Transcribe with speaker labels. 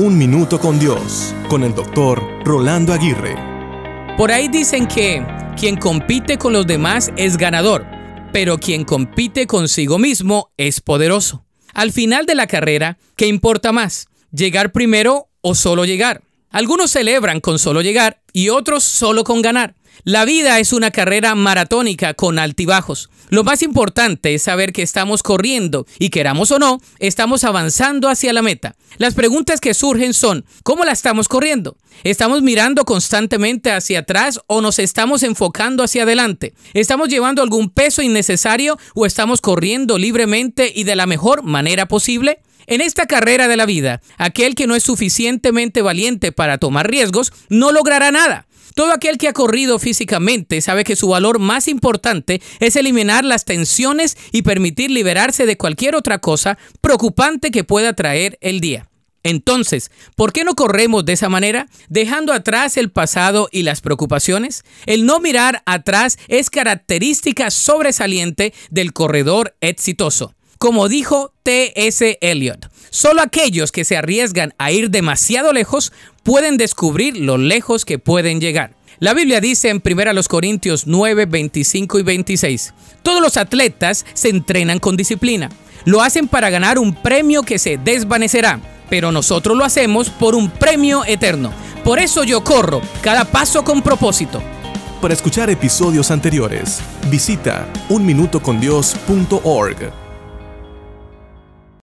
Speaker 1: Un Minuto con Dios, con el doctor Rolando Aguirre.
Speaker 2: Por ahí dicen que quien compite con los demás es ganador, pero quien compite consigo mismo es poderoso. Al final de la carrera, ¿qué importa más? ¿Llegar primero o solo llegar? Algunos celebran con solo llegar y otros solo con ganar. La vida es una carrera maratónica con altibajos. Lo más importante es saber que estamos corriendo y queramos o no, estamos avanzando hacia la meta. Las preguntas que surgen son, ¿cómo la estamos corriendo? ¿Estamos mirando constantemente hacia atrás o nos estamos enfocando hacia adelante? ¿Estamos llevando algún peso innecesario o estamos corriendo libremente y de la mejor manera posible? En esta carrera de la vida, aquel que no es suficientemente valiente para tomar riesgos no logrará nada. Todo aquel que ha corrido físicamente sabe que su valor más importante es eliminar las tensiones y permitir liberarse de cualquier otra cosa preocupante que pueda traer el día. Entonces, ¿por qué no corremos de esa manera, dejando atrás el pasado y las preocupaciones? El no mirar atrás es característica sobresaliente del corredor exitoso. Como dijo T.S. Eliot, solo aquellos que se arriesgan a ir demasiado lejos pueden descubrir lo lejos que pueden llegar. La Biblia dice en 1 Corintios 9, 25 y 26, todos los atletas se entrenan con disciplina. Lo hacen para ganar un premio que se desvanecerá, pero nosotros lo hacemos por un premio eterno. Por eso yo corro, cada paso con propósito.
Speaker 1: Para escuchar episodios anteriores, visita unminutocondios.org.